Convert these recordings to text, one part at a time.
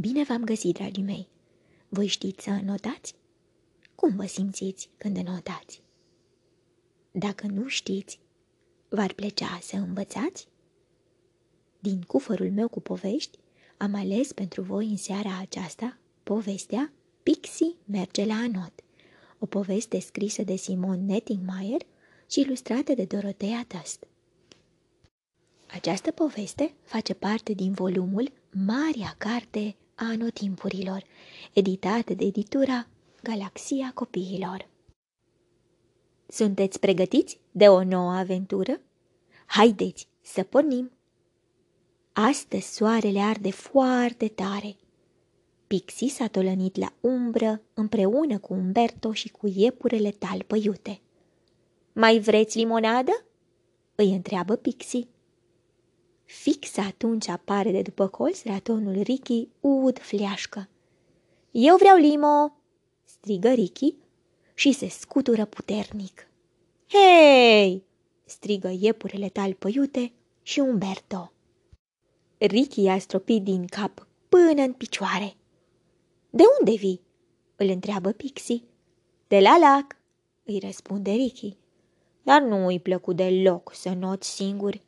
Bine v-am găsit, dragii mei! Voi știți să notați? Cum vă simțiți când notați? Dacă nu știți, v-ar plăcea să învățați? Din cufărul meu cu povești, am ales pentru voi în seara aceasta povestea Pixie merge la anot, o poveste scrisă de Simon Nettingmeyer și ilustrată de Dorotea Dust. Această poveste face parte din volumul Marea Carte a Anotimpurilor, editată de editura Galaxia Copiilor. Sunteți pregătiți de o nouă aventură? Haideți să pornim! Astăzi soarele arde foarte tare. Pixi s-a tolănit la umbră împreună cu Umberto și cu iepurele talpăiute. Mai vreți limonadă?" îi întreabă Pixi. Fix atunci apare de după colț ratonul Ricky ud fleașcă. Eu vreau limo!" strigă Ricky și se scutură puternic. Hei! strigă iepurele talpăiute și Umberto. Ricky a stropit din cap până în picioare. De unde vii?" îl întreabă Pixie. De la lac," îi răspunde Ricky. Dar nu îi plăcut deloc să noți singuri.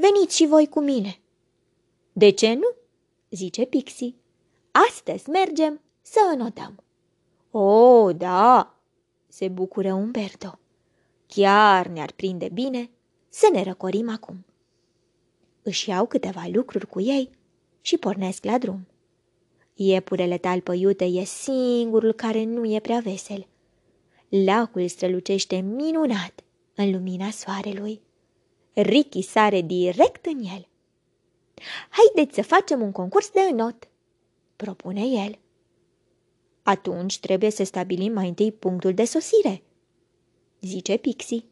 Veniți și voi cu mine." De ce nu?" zice Pixie. Astăzi mergem să înotăm." O, da!" se bucură Umberto. Chiar ne-ar prinde bine să ne răcorim acum. Își iau câteva lucruri cu ei și pornesc la drum. Iepurele talpăiute e singurul care nu e prea vesel. Lacul strălucește minunat în lumina soarelui. Ricky sare direct în el. Haideți să facem un concurs de înot, propune el. Atunci trebuie să stabilim mai întâi punctul de sosire, zice Pixie.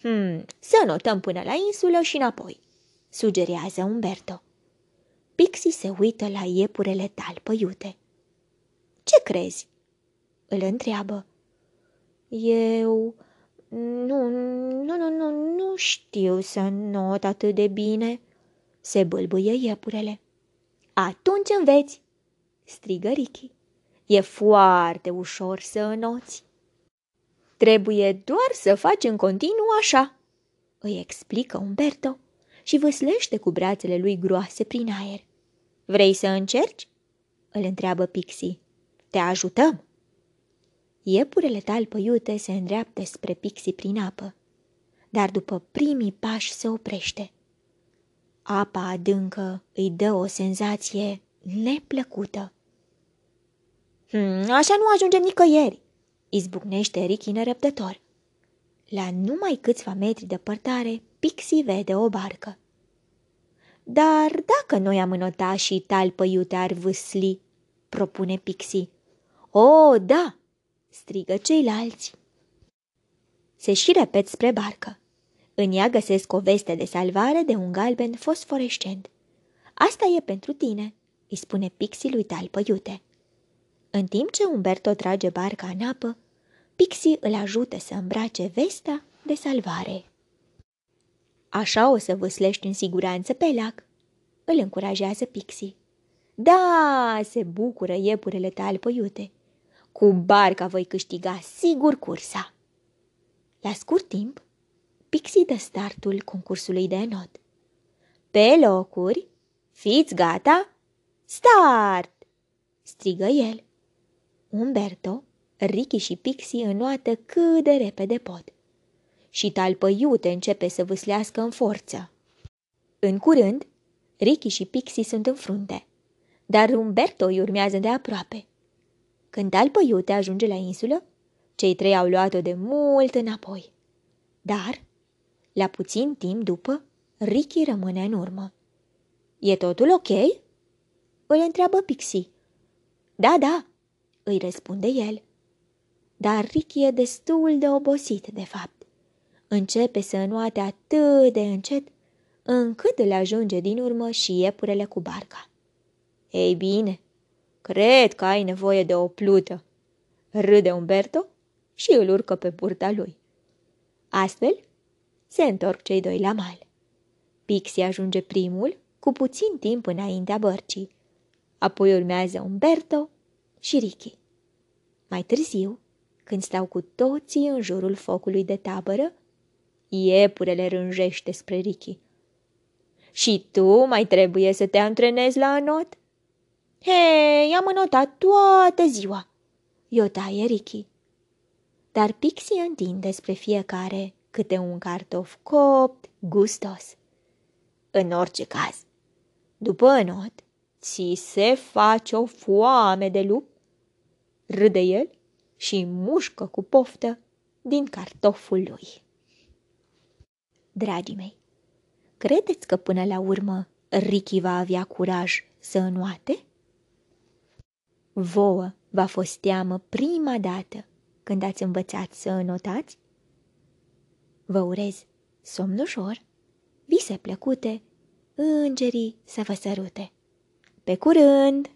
Hmm, să notăm până la insulă și înapoi, sugerează Umberto. Pixie se uită la iepurele talpăiute. Ce crezi? îl întreabă. Eu... Nu, nu, nu, nu, nu știu să not atât de bine, se bâlbâie iepurele. Atunci înveți, strigă Ricky. E foarte ușor să înoți. Trebuie doar să faci în continuu așa, îi explică Umberto și văslește cu brațele lui groase prin aer. Vrei să încerci? îl întreabă Pixie. Te ajutăm. Iepurele talpăiute se îndreaptă spre Pixie prin apă, dar după primii pași se oprește. Apa adâncă îi dă o senzație neplăcută. Hmm, așa nu ajungem nicăieri, izbucnește Ricky nerăbdător. La numai câțiva metri departare, Pixie vede o barcă. Dar dacă noi am înota și talpă iute ar vâsli, propune Pixie. O, da, strigă ceilalți. Se și repet spre barcă. În ea găsesc o veste de salvare de un galben fosforescent. Asta e pentru tine, îi spune Pixie lui talpă iute. În timp ce Umberto trage barca în apă, Pixie îl ajută să îmbrace vesta de salvare. Așa o să vâslești în siguranță pe lac, îl încurajează Pixie. Da, se bucură iepurele talpăiute. Cu barca voi câștiga sigur cursa. La scurt timp, Pixie dă startul concursului de enot. Pe locuri, fiți gata? Start! strigă el. Umberto, Ricky și Pixie înoată cât de repede pot. Și talpă iute începe să vâslească în forță. În curând, Ricky și Pixie sunt în frunte, dar Umberto îi urmează de aproape. Când talpă iute ajunge la insulă, cei trei au luat-o de mult înapoi. Dar, la puțin timp după, Ricky rămâne în urmă. E totul ok?" îl întreabă Pixie. Da, da, îi răspunde el. Dar Ricky e destul de obosit, de fapt. Începe să înoate atât de încet, încât îl ajunge din urmă și iepurele cu barca. Ei bine, cred că ai nevoie de o plută, râde Umberto și îl urcă pe burta lui. Astfel, se întorc cei doi la mal. Pixie ajunge primul, cu puțin timp înaintea bărcii. Apoi urmează Umberto și Ricky. Mai târziu, când stau cu toții în jurul focului de tabără, iepurele rânjește spre Ricky. Și tu mai trebuie să te antrenezi la anot? Hei, am înotat toată ziua, i-o taie Ricky. Dar Pixie întinde spre fiecare câte un cartof copt, gustos. În orice caz, după înot, ți se face o foame de lup? Râde el și mușcă cu poftă din cartoful lui. Dragii mei, credeți că până la urmă Ricky va avea curaj să înoate? Vouă v-a fost teamă prima dată când ați învățat să înotați? Vă urez somn ușor, vise plăcute, îngerii să vă sărute. Pe curând!